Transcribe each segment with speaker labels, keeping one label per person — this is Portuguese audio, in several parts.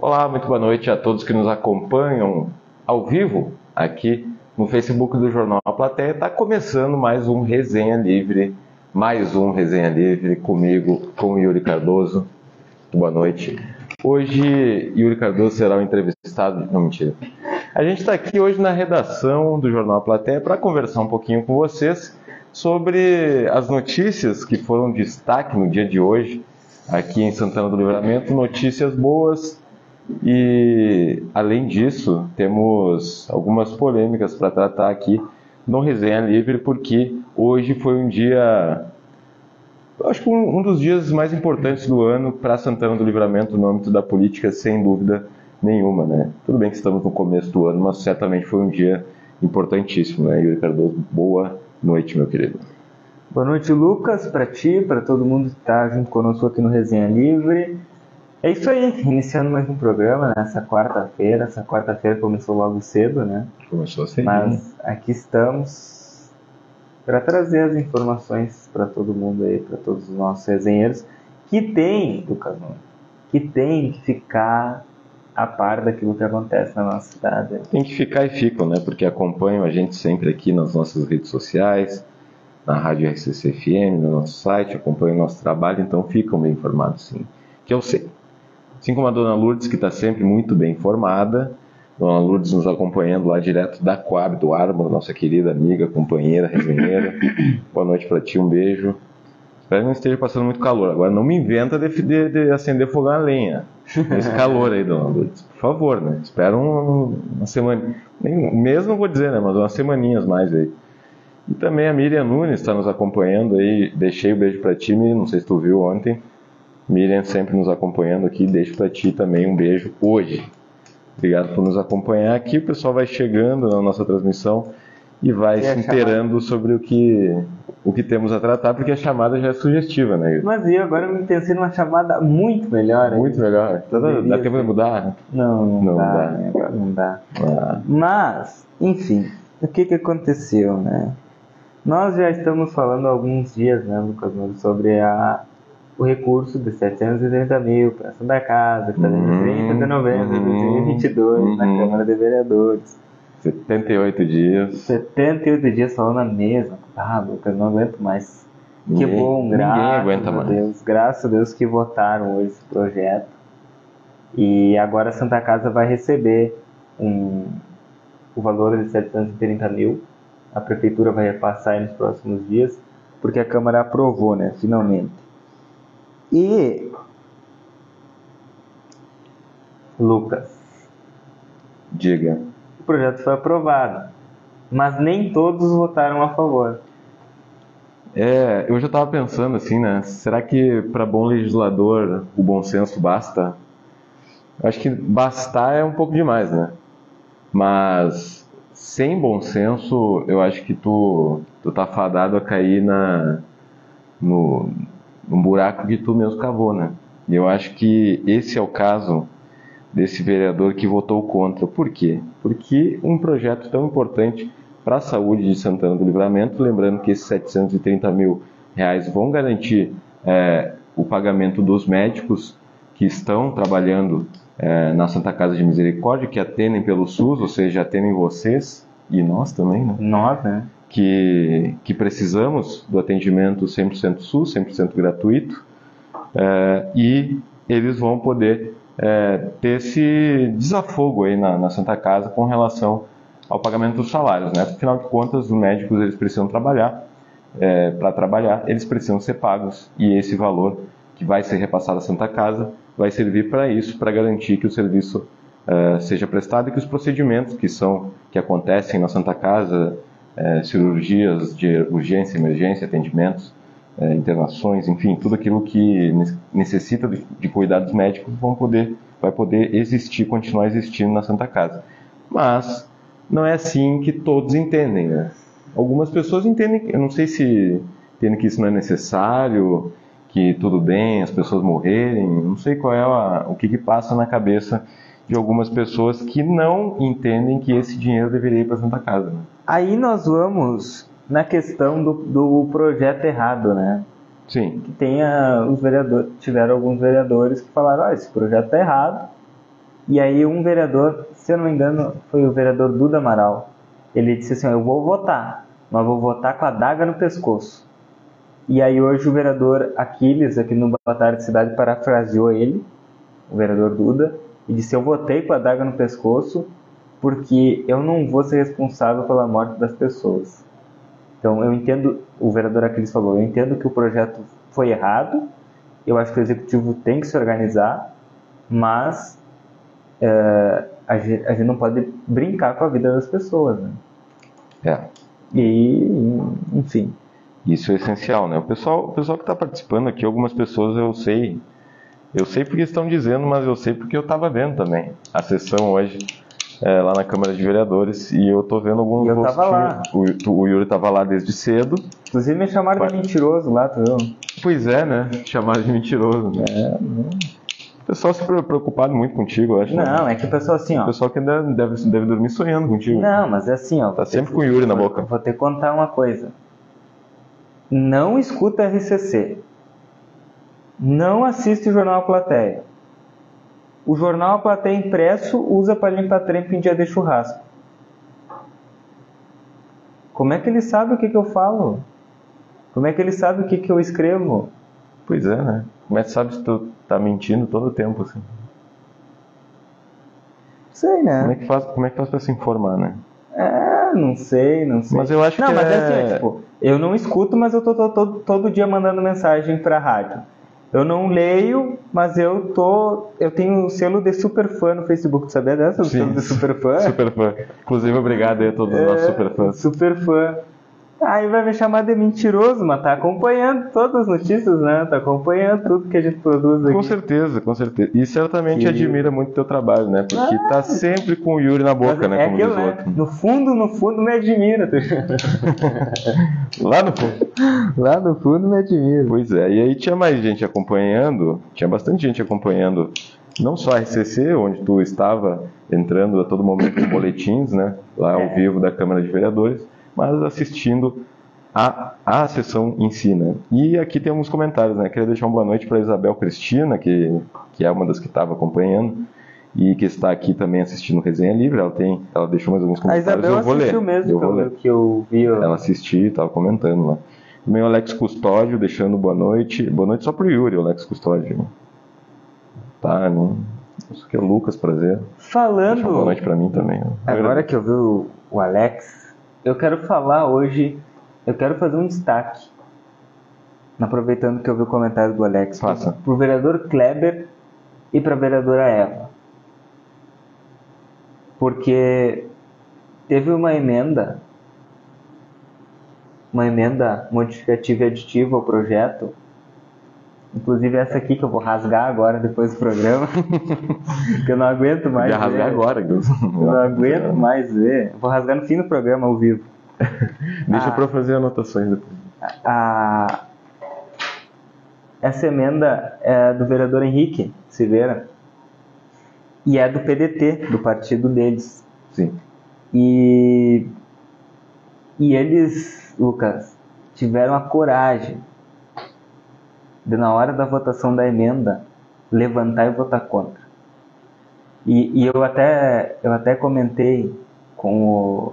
Speaker 1: Olá, muito boa noite a todos que nos acompanham ao vivo aqui no Facebook do Jornal A Plateia. Está começando mais um Resenha Livre, mais um Resenha Livre comigo, com Yuri Cardoso. Boa noite. Hoje, Yuri Cardoso será o entrevistado. Não, mentira. A gente está aqui hoje na redação do Jornal A Plateia para conversar um pouquinho com vocês sobre as notícias que foram destaque no dia de hoje aqui em Santana do Livramento. Notícias boas, e, além disso, temos algumas polêmicas para tratar aqui no Resenha Livre, porque hoje foi um dia, acho que um, um dos dias mais importantes do ano para Santana do Livramento no âmbito da política, sem dúvida nenhuma, né? Tudo bem que estamos no começo do ano, mas certamente foi um dia importantíssimo, né? Yuri Cardoso, boa noite, meu querido.
Speaker 2: Boa noite, Lucas, para ti, para todo mundo que está junto conosco aqui no Resenha Livre. É isso aí, iniciando mais um programa nessa quarta-feira. Essa quarta-feira começou logo cedo, né?
Speaker 1: Começou assim.
Speaker 2: Mas aqui estamos para trazer as informações para todo mundo aí, para todos os nossos resenheiros que tem, Lucas que tem que ficar a par daquilo que acontece na nossa cidade.
Speaker 1: Tem que ficar e ficam, né? Porque acompanham a gente sempre aqui nas nossas redes sociais, na Rádio RCCFM, no nosso site, acompanham o nosso trabalho, então ficam bem informados, sim. Que eu sei. Assim como a dona Lourdes, que está sempre muito bem informada. Dona Lourdes nos acompanhando lá direto da Coab do Ármor, nossa querida amiga, companheira, resenheira. Boa noite para ti, um beijo. Espero que não esteja passando muito calor. Agora não me inventa de, de, de acender fogão a lenha. Esse calor aí, dona Lourdes. Por favor, né? Espera uma, uma semana. Nem, mês não vou dizer, né? Mas umas semaninhas mais aí. E também a Miriam Nunes está nos acompanhando aí. Deixei o um beijo para ti, não sei se tu viu ontem. Miriam sempre nos acompanhando aqui. Deixo para ti também um beijo hoje. Obrigado por nos acompanhar aqui. O pessoal vai chegando na nossa transmissão e vai e se inteirando sobre o que, o que temos a tratar, porque a chamada já é sugestiva, né?
Speaker 2: Mas eu agora eu pensei numa chamada muito melhor.
Speaker 1: Muito melhor. Então, dá tempo de mudar?
Speaker 2: Não, não, não dá. dá. Né? Agora não dá. Ah. Mas, enfim, o que, que aconteceu, né? Nós já estamos falando há alguns dias, né, Lucas, sobre a o recurso de 730 mil para a Santa Casa, que está em 30 de novembro de 2022, uhum. na Câmara de Vereadores.
Speaker 1: 78 dias.
Speaker 2: 78 dias falando a mesma. Ah, Lucas, não aguento mais. Que ninguém, bom, graças aguenta a mais. Deus. Graças a Deus que votaram hoje esse projeto. E agora a Santa Casa vai receber um, o valor de 730 mil. A Prefeitura vai repassar nos próximos dias, porque a Câmara aprovou, né, finalmente. E Lucas,
Speaker 1: diga.
Speaker 2: O projeto foi aprovado, mas nem todos votaram a favor.
Speaker 1: É, eu já estava pensando assim, né? Será que para bom legislador o bom senso basta? Eu acho que bastar é um pouco demais, né? Mas sem bom senso, eu acho que tu, tu tá fadado a cair na, no, um buraco que tu mesmo cavou, né? E eu acho que esse é o caso desse vereador que votou contra. Por quê? Porque um projeto tão importante para a saúde de Santana do Livramento, lembrando que esses 730 mil reais vão garantir é, o pagamento dos médicos que estão trabalhando é, na Santa Casa de Misericórdia, que atendem pelo SUS, ou seja, atendem vocês e nós também, né?
Speaker 2: Nós, né?
Speaker 1: Que, que precisamos do atendimento 100% SUS, 100% gratuito, é, e eles vão poder é, ter esse desafogo aí na, na, Santa Casa com relação ao pagamento dos salários, né? Afinal de contas, os médicos eles precisam trabalhar, é, para trabalhar eles precisam ser pagos e esse valor que vai ser repassado à Santa Casa vai servir para isso, para garantir que o serviço seja prestado e que os procedimentos que são que acontecem na Santa Casa é, cirurgias de urgência, emergência, atendimentos, é, internações, enfim, tudo aquilo que necessita de, de, cuidados médicos vão poder, vai poder existir, continuar existindo na Santa Casa. Mas não é assim que todos entendem, né? Algumas pessoas entendem, eu não sei se entendem que isso não é necessário, que tudo bem as pessoas morrerem, não sei qual é a, o que, que passa na cabeça de algumas pessoas que não entendem que esse dinheiro deveria ir para a Santa Casa. Né?
Speaker 2: Aí nós vamos na questão do, do projeto errado, né?
Speaker 1: Sim.
Speaker 2: Que tenha os vereadores, tiveram alguns vereadores que falaram, ah, esse projeto é errado, E aí um vereador, se eu não me engano, foi o vereador Duda Amaral, ele disse assim, eu vou votar, mas vou votar com a daga no pescoço. E aí hoje o vereador Aquiles, aqui no Batalha de Cidade, parafraseou ele, o vereador Duda, e disse, eu votei com a daga no pescoço porque eu não vou ser responsável pela morte das pessoas. Então eu entendo, o vereador Aquiles falou, eu entendo que o projeto foi errado, eu acho que o executivo tem que se organizar, mas é, a, gente, a, gente, não pode brincar com a vida das pessoas, né?
Speaker 1: É.
Speaker 2: E, enfim.
Speaker 1: Isso é essencial, né? O pessoal, o pessoal que está participando aqui, algumas pessoas eu sei, eu sei porque estão dizendo, mas eu sei porque eu estava vendo também a sessão hoje é, lá na Câmara de Vereadores e eu tô vendo alguns
Speaker 2: eu tava lá.
Speaker 1: O, o Yuri tava lá desde cedo.
Speaker 2: Inclusive me chamaram de mentiroso lá, tu viu?
Speaker 1: Pois é, né? Chamaram de mentiroso. Né?
Speaker 2: É.
Speaker 1: O pessoal se preocupado muito contigo, eu acho.
Speaker 2: Né? Não, né? é que o pessoal assim, ó.
Speaker 1: O pessoal que deve, deve, deve dormir sonhando contigo.
Speaker 2: Não, mas é assim, ó.
Speaker 1: Tá sempre com o Yuri na boca.
Speaker 2: Vou ter que contar uma coisa. Não escuta RCC. Não assiste o Jornal Plateia. O jornal A Plateia Impresso usa para limpar trempo em dia de churrasco. Como é que ele sabe o que, que eu falo? Como é que ele sabe o que, que eu escrevo?
Speaker 1: Pois é, né? Como é que sabe se tu tá mentindo todo o tempo, assim?
Speaker 2: Sei, né?
Speaker 1: Como é que faz, como é que faz pra se informar, né?
Speaker 2: É, não sei, não sei.
Speaker 1: Mas eu acho
Speaker 2: não,
Speaker 1: que
Speaker 2: mas
Speaker 1: é...
Speaker 2: é assim, tipo, eu não escuto, mas eu tô, tô, tô todo dia mandando mensagem pra rádio. Eu não leio, mas eu tô. Eu tenho um selo de super fã no Facebook, tu sabia dessa? O selo de super fã?
Speaker 1: Super fã. Inclusive, obrigado aí a todos os é, nossos super fãs.
Speaker 2: Aí vai me chamar de mentiroso, mas tá acompanhando todas as notícias, né? Tá acompanhando tudo que a gente produz aqui.
Speaker 1: Com certeza, com certeza. E certamente que... admira muito o teu trabalho, né? Porque ah, tá sempre com o Yuri na boca, né?
Speaker 2: É como aquilo, diz o outro. Né? No fundo, no fundo me admira.
Speaker 1: Lá no fundo.
Speaker 2: Lá no fundo me admira.
Speaker 1: Pois é, e aí tinha mais gente acompanhando, tinha bastante gente acompanhando não só a RCC, onde tu estava entrando a todo momento em boletins, né? Lá ao é. vivo da Câmara de Vereadores mas assistindo a, a sessão em si, né? E aqui tem alguns comentários, né? Queria deixar uma boa noite para Isabel Cristina, que, que é uma das que estava acompanhando e que está aqui também assistindo Resenha Livre. Ela tem, ela deixou mais alguns comentários.
Speaker 2: A Isabel
Speaker 1: eu vou
Speaker 2: assistiu
Speaker 1: ler.
Speaker 2: mesmo
Speaker 1: eu vou
Speaker 2: ler. que eu vi.
Speaker 1: Ela assistiu, estava comentando lá. Também o Alex Custódio deixando boa noite. Boa noite só para o Yuri, o Alex Custódio. Tá, não. Isso aqui é o Lucas, prazer.
Speaker 2: Falando. Deixa
Speaker 1: boa noite para mim também.
Speaker 2: Agora que eu vi o Alex, eu quero falar hoje, eu quero fazer um destaque, aproveitando que eu vi o comentário do Alex,
Speaker 1: para
Speaker 2: o vereador Kleber e para a vereadora Eva. Porque teve uma emenda, uma emenda modificativa e aditiva ao projeto, Inclusive essa aqui que eu vou rasgar agora depois do programa. que eu não aguento mais.
Speaker 1: Vai rasgar agora,
Speaker 2: Eu não aguento mais ver. Vou rasgar no fim do programa ao vivo.
Speaker 1: Deixa ah, para fazer anotações depois.
Speaker 2: A, essa emenda é do vereador Henrique Silveira e é do PDT, do partido deles.
Speaker 1: Sim.
Speaker 2: E, e eles, Lucas, tiveram a coragem de, na hora da votação da emenda, levantar e votar contra. E, e eu, até, eu até comentei com o,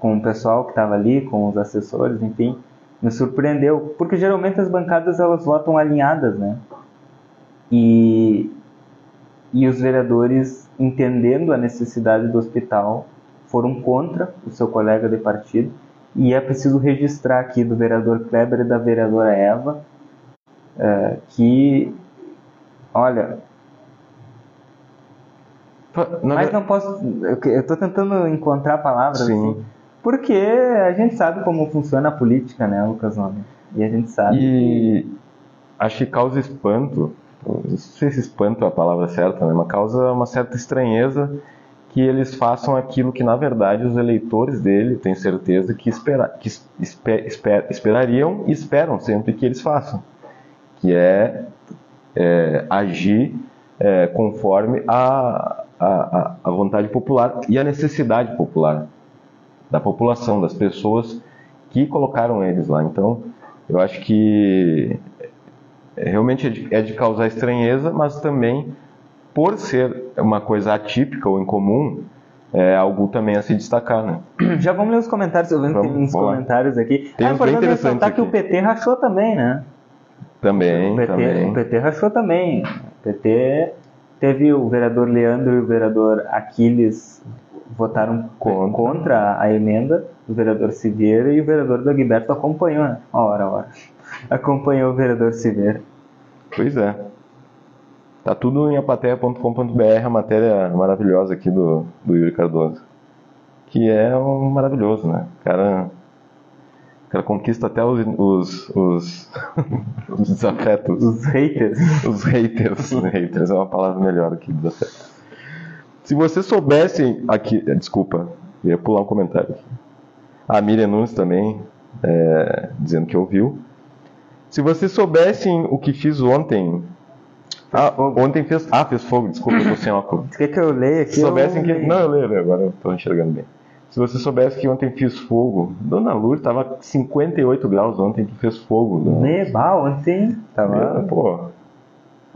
Speaker 2: com o pessoal que estava ali, com os assessores, enfim, me surpreendeu, porque geralmente as bancadas elas votam alinhadas, né? E, e os vereadores, entendendo a necessidade do hospital, foram contra o seu colega de partido e é preciso registrar aqui do vereador Kleber e da vereadora Eva é, que, olha, mas não posso. Eu estou tentando encontrar palavras
Speaker 1: Sim.
Speaker 2: assim, porque a gente sabe como funciona a política, né, Lucas Nome? E a gente sabe.
Speaker 1: E que... acho que causa espanto. Não sei se espanto é a palavra certa, né? mas causa uma certa estranheza que eles façam aquilo que, na verdade, os eleitores dele, tenho certeza, que, espera, que esper, esper, esperariam e esperam sempre que eles façam, que é, é agir é, conforme a, a, a vontade popular e a necessidade popular da população, das pessoas que colocaram eles lá. Então, eu acho que realmente é de, é de causar estranheza, mas também por ser uma coisa atípica ou incomum, é algo também a se destacar, né?
Speaker 2: Já vamos ler os comentários, eu vendo vamos, tem uns comentários aqui.
Speaker 1: Tem é importante ressaltar
Speaker 2: que o PT rachou também, né?
Speaker 1: Também,
Speaker 2: o PT,
Speaker 1: também.
Speaker 2: O PT rachou também. O PT teve o vereador Leandro e o vereador Aquiles votaram contra, contra a emenda do vereador Siveira e o vereador Dagberto acompanhou, né? Ora, ora. Acompanhou o vereador Siveira.
Speaker 1: Pois é. Tá tudo em apateia.com.br, a matéria maravilhosa aqui do, do Yuri Cardoso. Que é um maravilhoso, né? O cara, o cara conquista até os, os, os, os desafetos.
Speaker 2: Os haters.
Speaker 1: Os haters. haters é uma palavra melhor aqui, desafetos. Se vocês soubessem aqui, é, desculpa, ia pular um comentário aqui. A Miriam Nunes também, é, dizendo que ouviu. Se vocês soubessem o que fiz ontem. Ah, ontem fez. Ah, fez fogo, desculpa, eu tô sem óculos.
Speaker 2: Quer que eu leia aqui?
Speaker 1: Se soubessem que. Não, eu leio, agora eu tô enxergando bem. Se você soubesse que ontem fiz fogo, Dona Lourdes tava 58 graus ontem que fez fogo.
Speaker 2: Né? Neba, ontem tava.
Speaker 1: É, pô,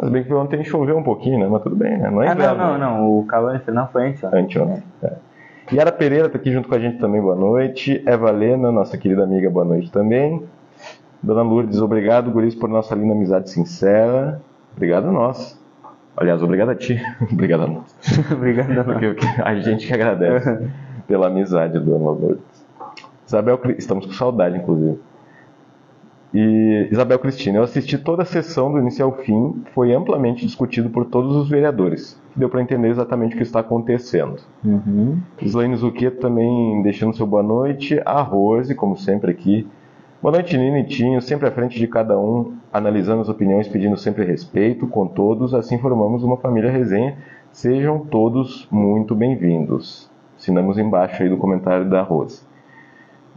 Speaker 1: mas bem que ontem choveu um pouquinho, né? Mas tudo bem, né?
Speaker 2: Não é ah, não, não, não. O calor infernal foi anteontem.
Speaker 1: Anteontem, é. Yara Pereira está aqui junto com a gente também, boa noite. Eva Lena, nossa querida amiga, boa noite também. Dona Lourdes, obrigado, Guris, por nossa linda amizade sincera. Obrigado a nós. Aliás, obrigado a ti. obrigado a nós.
Speaker 2: obrigado a nós.
Speaker 1: Porque a gente que agradece pela amizade, Dona Lourdes. Isabel, estamos com saudade, inclusive. E Isabel Cristina, eu assisti toda a sessão do início ao fim, foi amplamente discutido por todos os vereadores. Deu para entender exatamente o que está acontecendo.
Speaker 2: Uhum.
Speaker 1: Slaine também deixando seu boa noite. A Rose, como sempre aqui. Boa noite, Tinho, sempre à frente de cada um, analisando as opiniões, pedindo sempre respeito com todos, assim formamos uma família resenha. Sejam todos muito bem-vindos. Assinamos embaixo aí do comentário da Rose.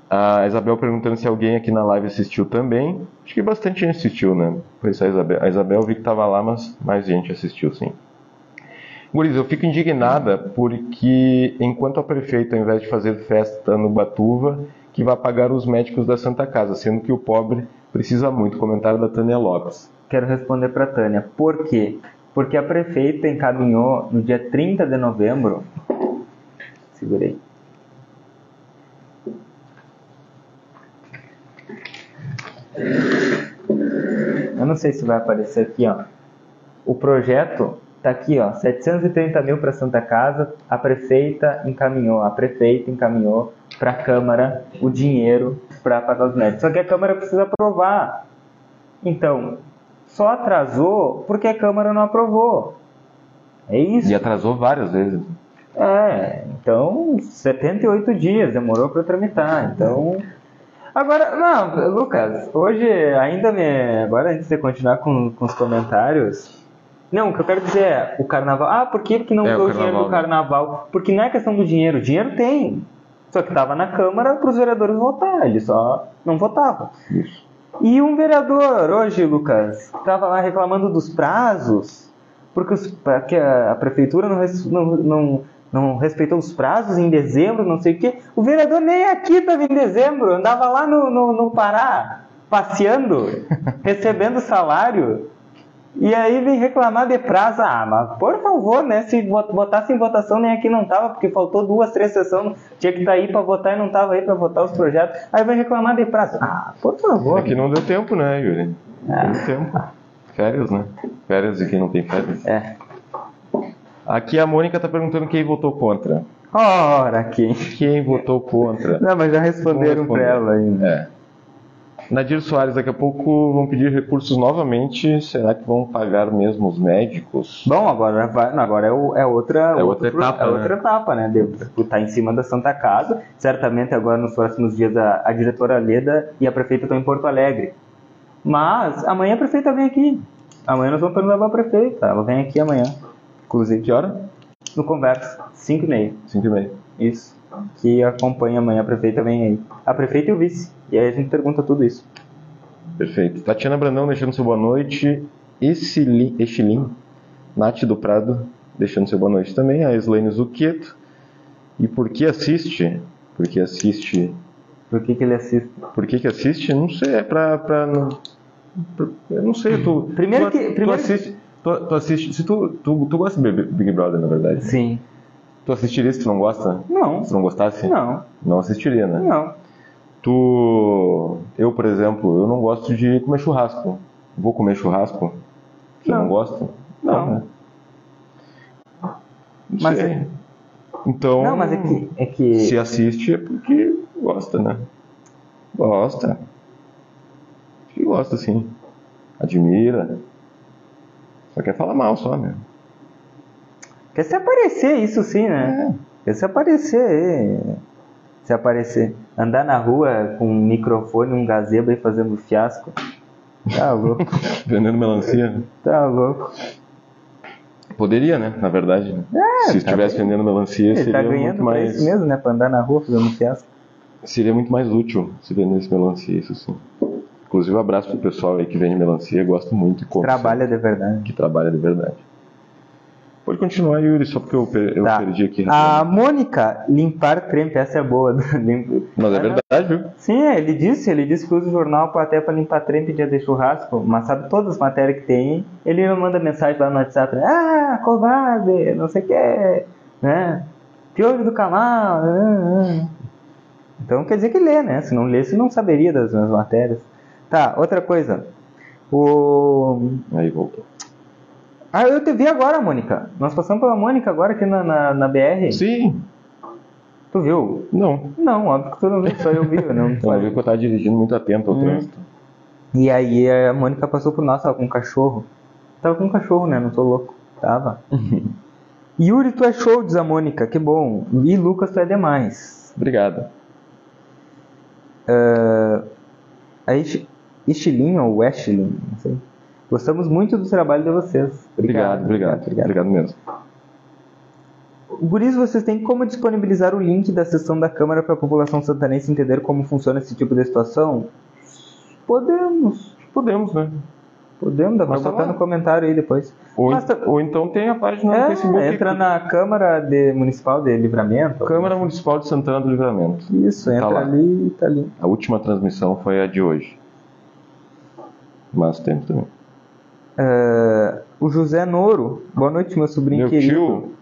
Speaker 1: A Isabel perguntando se alguém aqui na live assistiu também. Acho que bastante gente assistiu, né? Foi só a Isabel. A Isabel vi que estava lá, mas mais gente assistiu, sim. Guris, eu fico indignada porque enquanto a prefeita, ao invés de fazer festa no Batuva, que vai pagar os médicos da Santa Casa, sendo que o pobre precisa muito. Comentário da Tânia Lopes.
Speaker 2: Quero responder para a Tânia. Por quê? Porque a prefeita encaminhou no dia 30 de novembro. Segurei Eu não sei se vai aparecer aqui, ó. O projeto tá aqui, ó, 730 mil para Santa Casa. A prefeita encaminhou, a prefeita encaminhou para a Câmara o dinheiro para pagar os médicos. Só que a Câmara precisa aprovar. Então, só atrasou porque a Câmara não aprovou. É isso.
Speaker 1: E atrasou várias vezes.
Speaker 2: É, então 78 dias demorou para tramitar. Então Agora, não, Lucas, hoje ainda me. Agora antes de continuar com, com os comentários. Não, o que eu quero dizer é o carnaval. Ah, por que, que não é, o dinheiro do né? carnaval? Porque não é questão do dinheiro, o dinheiro tem. Só que estava na Câmara para os vereadores votar, ele só não votava.
Speaker 1: Isso.
Speaker 2: E um vereador hoje, Lucas, estava lá reclamando dos prazos, porque, os, porque a, a prefeitura não, não, não não respeitou os prazos em dezembro, não sei o quê. O vereador nem aqui estava em dezembro, andava lá no, no, no Pará, passeando, recebendo salário. E aí vem reclamar de prazo. Ah, mas por favor, né? Se botasse em votação, nem aqui não tava, porque faltou duas, três sessões. Tinha que estar tá aí para votar e não tava aí para votar os projetos. Aí vem reclamar de prazo. Ah, por favor.
Speaker 1: É que não deu tempo, né, Yuri? Não deu tempo. Férias, né? Férias de quem não tem férias.
Speaker 2: É.
Speaker 1: Aqui a Mônica está perguntando quem votou contra.
Speaker 2: Ora, quem?
Speaker 1: Quem votou contra?
Speaker 2: Não, mas já responderam para ela ainda.
Speaker 1: É. Nadir Soares, daqui a pouco vão pedir recursos novamente. Será que vão pagar mesmo os médicos?
Speaker 2: Bom, agora, vai, agora é, o, é outra,
Speaker 1: é outra etapa.
Speaker 2: É outra
Speaker 1: né?
Speaker 2: etapa, né? Está em cima da Santa Casa. Certamente agora nos próximos dias a, a diretora Leda e a prefeita estão em Porto Alegre. Mas amanhã a prefeita vem aqui. Amanhã nós vamos perguntar para a prefeita. Ela vem aqui amanhã.
Speaker 1: Inclusive, que hora?
Speaker 2: No Conversa, 5 e meia.
Speaker 1: 5 e meia.
Speaker 2: Isso. Que acompanha amanhã, a prefeita vem aí. A prefeita e o vice. E aí a gente pergunta tudo isso.
Speaker 1: Perfeito. Tatiana Brandão deixando seu boa noite. Estilin, Nath do Prado deixando seu boa noite também. A Slaine Zucchetto. E por que assiste? Porque assiste.
Speaker 2: Por que, que ele assiste?
Speaker 1: Por que, que assiste? Não sei, é pra. pra não... Eu não sei, tu.
Speaker 2: Primeiro
Speaker 1: tu,
Speaker 2: que. Primeiro
Speaker 1: tu assiste, Tu, tu assiste. Se tu, tu, tu gosta de Big Brother, na verdade?
Speaker 2: Sim.
Speaker 1: Tu assistiria se tu não gosta?
Speaker 2: Não.
Speaker 1: Se tu não gostasse?
Speaker 2: Não.
Speaker 1: Não assistiria, né?
Speaker 2: Não.
Speaker 1: Tu. Eu, por exemplo, eu não gosto de comer churrasco. Vou comer churrasco? Se não. eu não gosto? Não. não. Né? Mas. É... Então.
Speaker 2: Não, mas é que, é que.
Speaker 1: Se assiste é porque gosta, né? Gosta. Acho que gosta, sim. Admira. Só quer falar mal só, né?
Speaker 2: Quer se aparecer, isso sim, né? É. Quer se aparecer. Se aparecer. Andar na rua com um microfone, um gazebo aí fazendo fiasco. Tá louco.
Speaker 1: Vendendo melancia.
Speaker 2: Tá louco.
Speaker 1: Poderia, né? Na verdade. Né? É, se tá estivesse vendendo melancia, Ele tá seria tá ganhando muito mais.
Speaker 2: Isso mesmo, né? Pra andar na rua fazendo fiasco.
Speaker 1: Seria muito mais útil se vendesse melancia, isso sim. Inclusive, um abraço pro pessoal aí que vende melancia, gosto muito.
Speaker 2: E trabalha de verdade.
Speaker 1: Que trabalha de verdade. Pode continuar, Yuri, só porque eu, eu tá. perdi aqui.
Speaker 2: A Mônica, limpar trempe, essa é boa.
Speaker 1: Mas é verdade, viu?
Speaker 2: Sim, ele disse, ele disse que usa o jornal até para limpar trempe dia de churrasco, mas sabe todas as matérias que tem, ele me manda mensagem lá no WhatsApp, ah, covarde, não sei o que, né? Piolho do Camal, ah, ah. Então quer dizer que lê, né? Se não lesse, não saberia das minhas matérias. Tá, outra coisa. O...
Speaker 1: Aí voltou.
Speaker 2: Ah, eu te vi agora, Mônica. Nós passamos pela Mônica agora aqui na, na, na BR.
Speaker 1: Sim.
Speaker 2: Tu viu?
Speaker 1: Não.
Speaker 2: Não, óbvio que tu não viu, só eu vi. Eu não,
Speaker 1: eu vi que eu tava dirigindo muito atento ao hum. trânsito.
Speaker 2: E aí a Mônica passou por nós, tava com um cachorro. Tava com um cachorro, né? Não tô louco. Tava. Yuri, tu é show, diz a Mônica, que bom. E Lucas, tu é demais.
Speaker 1: Obrigado.
Speaker 2: Uh, aí, Estilin ou Westlin, não sei. Gostamos muito do trabalho de vocês.
Speaker 1: Obrigado, obrigado, obrigado, obrigado, obrigado mesmo.
Speaker 2: Guris, vocês têm como disponibilizar o link da sessão da Câmara para a população santanense entender como funciona esse tipo de situação?
Speaker 1: Podemos. Podemos, né?
Speaker 2: Podemos, dá pra botar lá. no comentário aí depois.
Speaker 1: Ou, Basta... ou então tem a página é, no Facebook.
Speaker 2: Entra na Câmara de Municipal de Livramento.
Speaker 1: Câmara Municipal de Santana do Livramento.
Speaker 2: Isso, tá entra ali e tá ali.
Speaker 1: A última transmissão foi a de hoje. Mas tem também.
Speaker 2: Uh, o José Noro. Boa noite, meu sobrinho
Speaker 1: meu
Speaker 2: querido.
Speaker 1: Tio.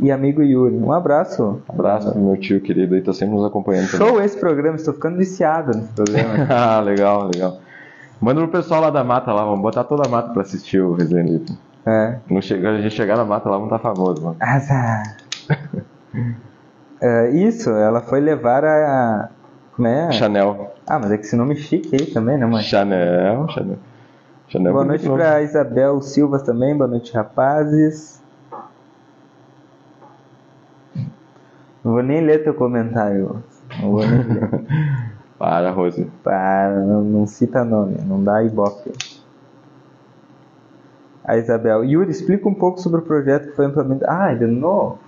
Speaker 2: E amigo Yuri. Um abraço.
Speaker 1: Abraço pro meu tio querido aí, tá sempre nos acompanhando.
Speaker 2: Show também. esse programa, estou ficando viciado nesse programa.
Speaker 1: ah, legal, legal. Manda pro pessoal lá da mata lá, vamos botar toda a mata pra assistir o Resident Evil.
Speaker 2: É.
Speaker 1: Não chega, a gente chegar na mata lá, vamos estar tá famoso, mano.
Speaker 2: Azar. é, isso, ela foi levar a. Como é?
Speaker 1: Chanel.
Speaker 2: Ah, mas é que esse nome chique aí também, né, mãe?
Speaker 1: Chanel, Chanel.
Speaker 2: Boa noite para Isabel Silva também, boa noite, rapazes. Não vou nem ler teu comentário. Não vou nem ler.
Speaker 1: Para, Rose.
Speaker 2: Para, não, não, cita nome, não dá ibope. A Isabel. Yuri, explica um pouco sobre o projeto que foi implementado. Ah, de novo?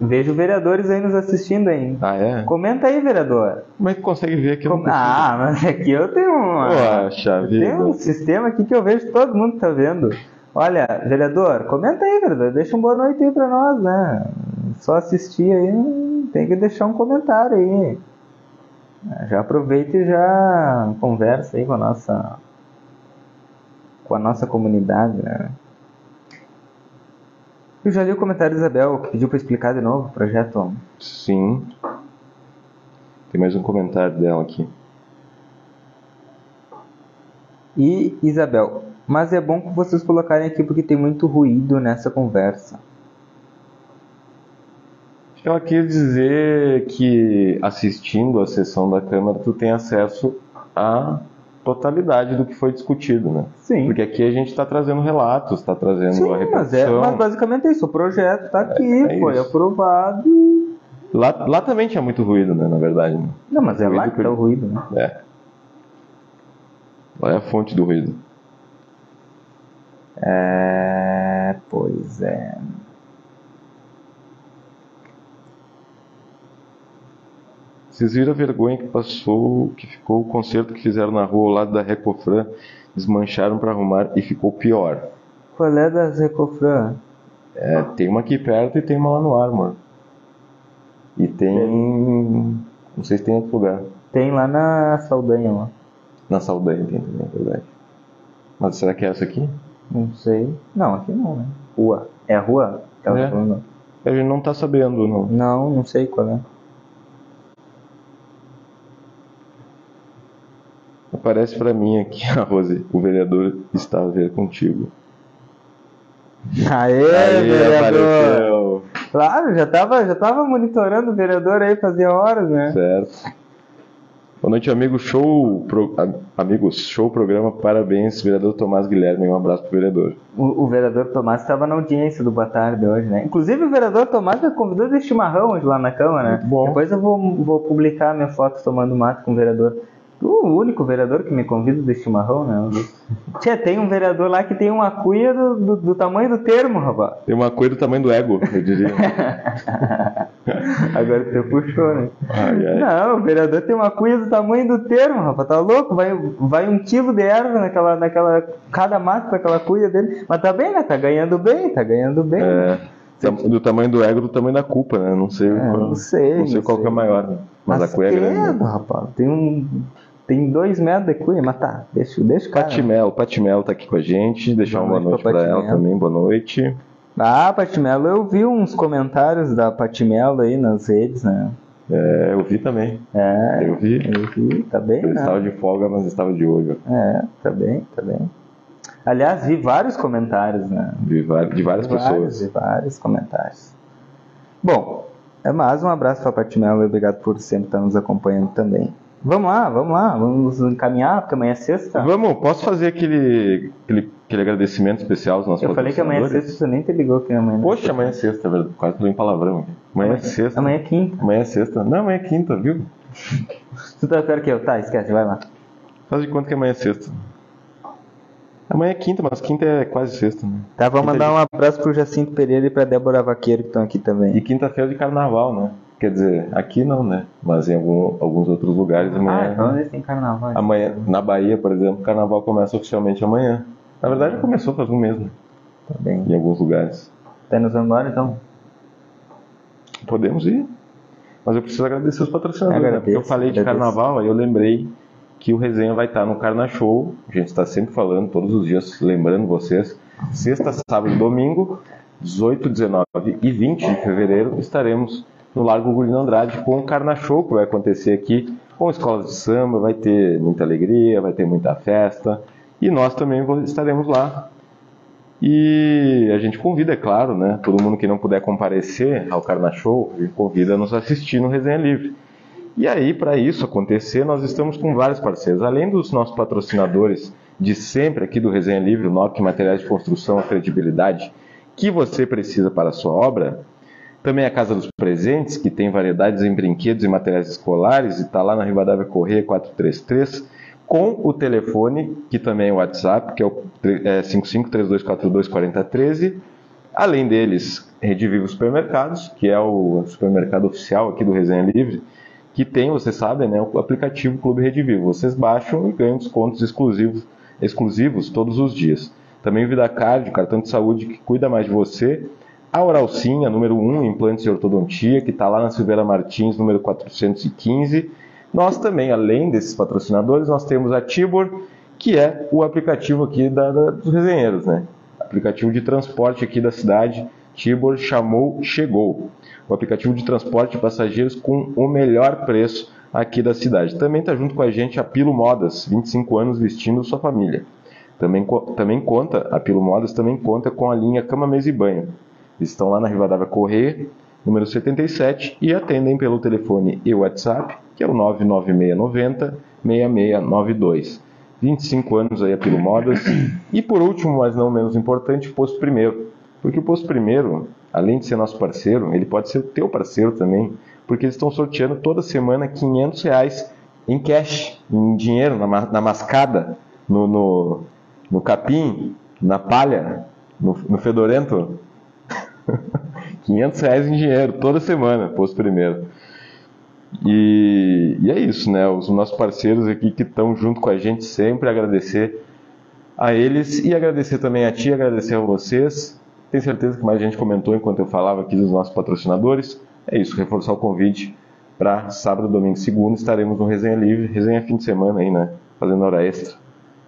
Speaker 2: Vejo vereadores aí nos assistindo ainda.
Speaker 1: Ah, é?
Speaker 2: Comenta aí, vereador.
Speaker 1: Como é que consegue ver aqui? Com...
Speaker 2: Ah, mas aqui eu tenho um.
Speaker 1: Poxa vida.
Speaker 2: Tem um sistema aqui que eu vejo todo mundo tá vendo. Olha, vereador, comenta aí, vereador. Deixa um boa noite aí pra nós, né? Só assistir aí, tem que deixar um comentário aí. Já aproveita e já conversa aí com a nossa com a nossa comunidade, né? Eu já li o comentário da Isabel, que pediu para explicar de novo o projeto.
Speaker 1: Sim. Tem mais um comentário dela aqui.
Speaker 2: E Isabel, mas é bom que vocês colocarem aqui porque tem muito ruído nessa conversa.
Speaker 1: Ela quer dizer que assistindo a sessão da Câmara tu tem acesso a totalidade do que foi discutido, né?
Speaker 2: Sim.
Speaker 1: Porque aqui a gente está trazendo relatos, está trazendo Sim, a repetição.
Speaker 2: Mas, é, mas basicamente é isso, o projeto está aqui, é, é foi aprovado.
Speaker 1: Lá, lá também tinha muito ruído, né, na verdade. Né?
Speaker 2: Não, mas é ruído lá que está o ruído, né?
Speaker 1: É. Lá é a fonte do ruído.
Speaker 2: É... Pois é...
Speaker 1: Vocês viram a vergonha que passou, que ficou o concerto que fizeram na rua ao lado da Recofran, desmancharam para arrumar e ficou pior.
Speaker 2: Qual é das Recofran?
Speaker 1: É, tem uma aqui perto e tem uma lá no Armor. E tem. Não sei se tem outro lugar.
Speaker 2: Tem lá na Saldanha lá.
Speaker 1: Na Saldanha tem também, é verdade. Mas será que é essa aqui?
Speaker 2: Não sei. Não, aqui não, né? Rua. É a rua?
Speaker 1: é. A gente não tá sabendo, não.
Speaker 2: Não, não sei qual é.
Speaker 1: Aparece para mim aqui, a Rose, o vereador está a ver contigo.
Speaker 2: Aê, Aê vereador! Apareceu. Claro, já tava, já tava monitorando o vereador aí fazia horas, né?
Speaker 1: Certo. Boa noite, amigo show, pro, amigos, show programa, parabéns, vereador Tomás Guilherme, um abraço pro vereador.
Speaker 2: O, o vereador Tomás estava na audiência do Boa Tarde hoje, né? Inclusive o vereador Tomás me convidou de chimarrão hoje lá na Câmara, né? Bom. Depois eu vou, vou publicar minha foto tomando mato com o vereador. O único vereador que me convida de chimarrão, né? Tia, tem um vereador lá que tem uma cuia do, do, do, tamanho do termo, rapaz.
Speaker 1: Tem uma cuia do tamanho do ego, eu diria.
Speaker 2: Agora você puxou, né? Ai, ai. Não, o vereador tem uma cuia do tamanho do termo, rapaz. Tá louco? Vai, vai um quilo de erva naquela, naquela. Cada mato com aquela cuia dele. Mas tá bem, né? Tá ganhando bem, tá ganhando bem. É.
Speaker 1: Do tamanho do ego, do tamanho da culpa, né? Não sei, é,
Speaker 2: qual, não sei,
Speaker 1: não sei qual
Speaker 2: sei.
Speaker 1: é maior. Né? Mas, mas a cuia é grande.
Speaker 2: rapaz. Tem um tem dois metros de cunha, mas tá, deixa, deixa o cara.
Speaker 1: Patimelo, Patimelo tá aqui com a gente, deixar boa uma noite, noite pra ela também, boa noite.
Speaker 2: Ah, Patimelo, eu vi uns comentários da Patimelo aí nas redes, né?
Speaker 1: É, eu vi também.
Speaker 2: É,
Speaker 1: eu vi.
Speaker 2: Eu vi, tá bem, Eu
Speaker 1: né? estava de folga, mas estava de olho.
Speaker 2: É, tá bem, tá bem. Aliás, vi vários comentários, né?
Speaker 1: Vi de várias pessoas.
Speaker 2: Vários, vi vários comentários. Bom, é mais um abraço para Patimelo e obrigado por sempre estar nos acompanhando também. Vamos lá, vamos lá, vamos encaminhar, porque amanhã é sexta.
Speaker 1: Vamos, posso fazer aquele, aquele, aquele agradecimento especial aos nossos
Speaker 2: Eu falei que amanhã é sexta, você nem te ligou que amanhã.
Speaker 1: É Poxa, amanhã é sexta, é verdade. Quase tô em palavrão aqui. Amanhã, amanhã é sexta.
Speaker 2: Amanhã é quinta.
Speaker 1: Amanhã é sexta. Não, amanhã é quinta, viu?
Speaker 2: tu tá pior que eu. Tá, esquece, vai lá.
Speaker 1: Faz de conta que amanhã é sexta. Amanhã é quinta, mas quinta é quase sexta, né?
Speaker 2: Tá, vou mandar é um abraço pro Jacinto Pereira e pra Débora Vaqueiro que estão aqui também.
Speaker 1: E quinta-feira de carnaval, né? Quer dizer, aqui não, né? Mas em algum, alguns outros lugares amanhã.
Speaker 2: Ah, então eles têm carnaval.
Speaker 1: Amanhã, na Bahia, por exemplo, o carnaval começa oficialmente amanhã. Na verdade, já começou faz um mês, né?
Speaker 2: Tá bem.
Speaker 1: Em alguns lugares.
Speaker 2: Tá nos embora então?
Speaker 1: Podemos ir. Mas eu preciso agradecer os patrocinadores, agradeço, né? Porque eu falei de agradeço. carnaval, aí eu lembrei que o resenha vai estar no Carna Show. A gente está sempre falando, todos os dias, lembrando vocês. Sexta, sábado e domingo, 18, 19 e 20 de fevereiro, estaremos no Largo Gulino Andrade com o Carna Show que vai acontecer aqui com escolas de samba, vai ter muita alegria, vai ter muita festa e nós também estaremos lá. E a gente convida, é claro, né, todo mundo que não puder comparecer ao Carna Show, a gente convida a nos assistir no Resenha Livre. E aí, para isso acontecer, nós estamos com vários parceiros, além dos nossos patrocinadores de sempre aqui do Resenha Livre, o NOC Materiais de Construção, a credibilidade que você precisa para a sua obra, também a Casa dos Presentes, que tem variedades em brinquedos e materiais escolares, e está lá na Rivadavia Correia 433, com o telefone, que também é o WhatsApp, que é o é, 5532424013. Além deles, Rede Vivo Supermercados, que é o supermercado oficial aqui do Resenha Livre, que tem, vocês sabem, né, o aplicativo Clube Rede Vivo. Vocês baixam e ganham descontos exclusivos, exclusivos todos os dias. Também o VidaCard, o cartão de saúde que cuida mais de você a Oralcinha, número 1, implantes de ortodontia, que está lá na Silveira Martins, número 415. Nós também, além desses patrocinadores, nós temos a Tibor, que é o aplicativo aqui da, da, dos resenheiros, né? Aplicativo de transporte aqui da cidade. Tibor chamou, chegou. O aplicativo de transporte de passageiros com o melhor preço aqui da cidade. Também está junto com a gente a Pilo Modas, 25 anos vestindo sua família. Também, também conta, a Pilo Modas também conta com a linha Cama, Mesa e Banho estão lá na Rivadavia Correia, número 77, e atendem pelo telefone e WhatsApp, que é o 99690 6692. 25 anos aí a Pilo Modas. E por último, mas não menos importante, Posto Primeiro. Porque o Posto Primeiro, além de ser nosso parceiro, ele pode ser o teu parceiro também, porque eles estão sorteando toda semana 500 reais em cash, em dinheiro, na, na mascada, no, no, no capim, na palha, no, no fedorento. 500 reais em dinheiro toda semana, posto primeiro. E, e, é isso, né? Os nossos parceiros aqui que estão junto com a gente sempre, agradecer a eles e agradecer também a ti, agradecer a vocês. Tenho certeza que mais gente comentou enquanto eu falava aqui dos nossos patrocinadores. É isso, reforçar o convite para sábado, domingo e segunda estaremos no Resenha Livre, resenha fim de semana aí, né? Fazendo hora extra.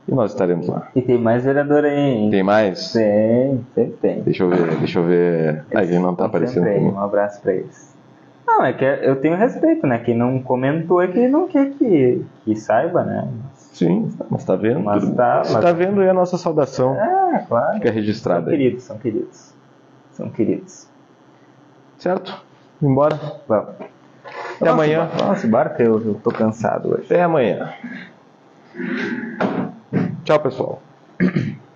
Speaker 1: E nós estaremos lá.
Speaker 2: E tem mais vereador aí, hein?
Speaker 1: Tem mais?
Speaker 2: Tem, sempre tem.
Speaker 1: Deixa eu ver, deixa eu ver. Aí ele não tá aparecendo.
Speaker 2: Aí, um abraço pra eles. Não, é que eu tenho respeito, né? Quem não comentou é que não quer que, que saiba, né?
Speaker 1: Sim, mas tá vendo?
Speaker 2: Mas tá,
Speaker 1: mas... tá vendo aí a nossa saudação.
Speaker 2: É, claro.
Speaker 1: Fica registrada
Speaker 2: são queridos, são queridos. São queridos.
Speaker 1: Certo? Embora?
Speaker 2: Vamos.
Speaker 1: Até amanhã.
Speaker 2: Nossa, barco, eu, eu tô cansado hoje.
Speaker 1: Até amanhã. Tchau, pessoal.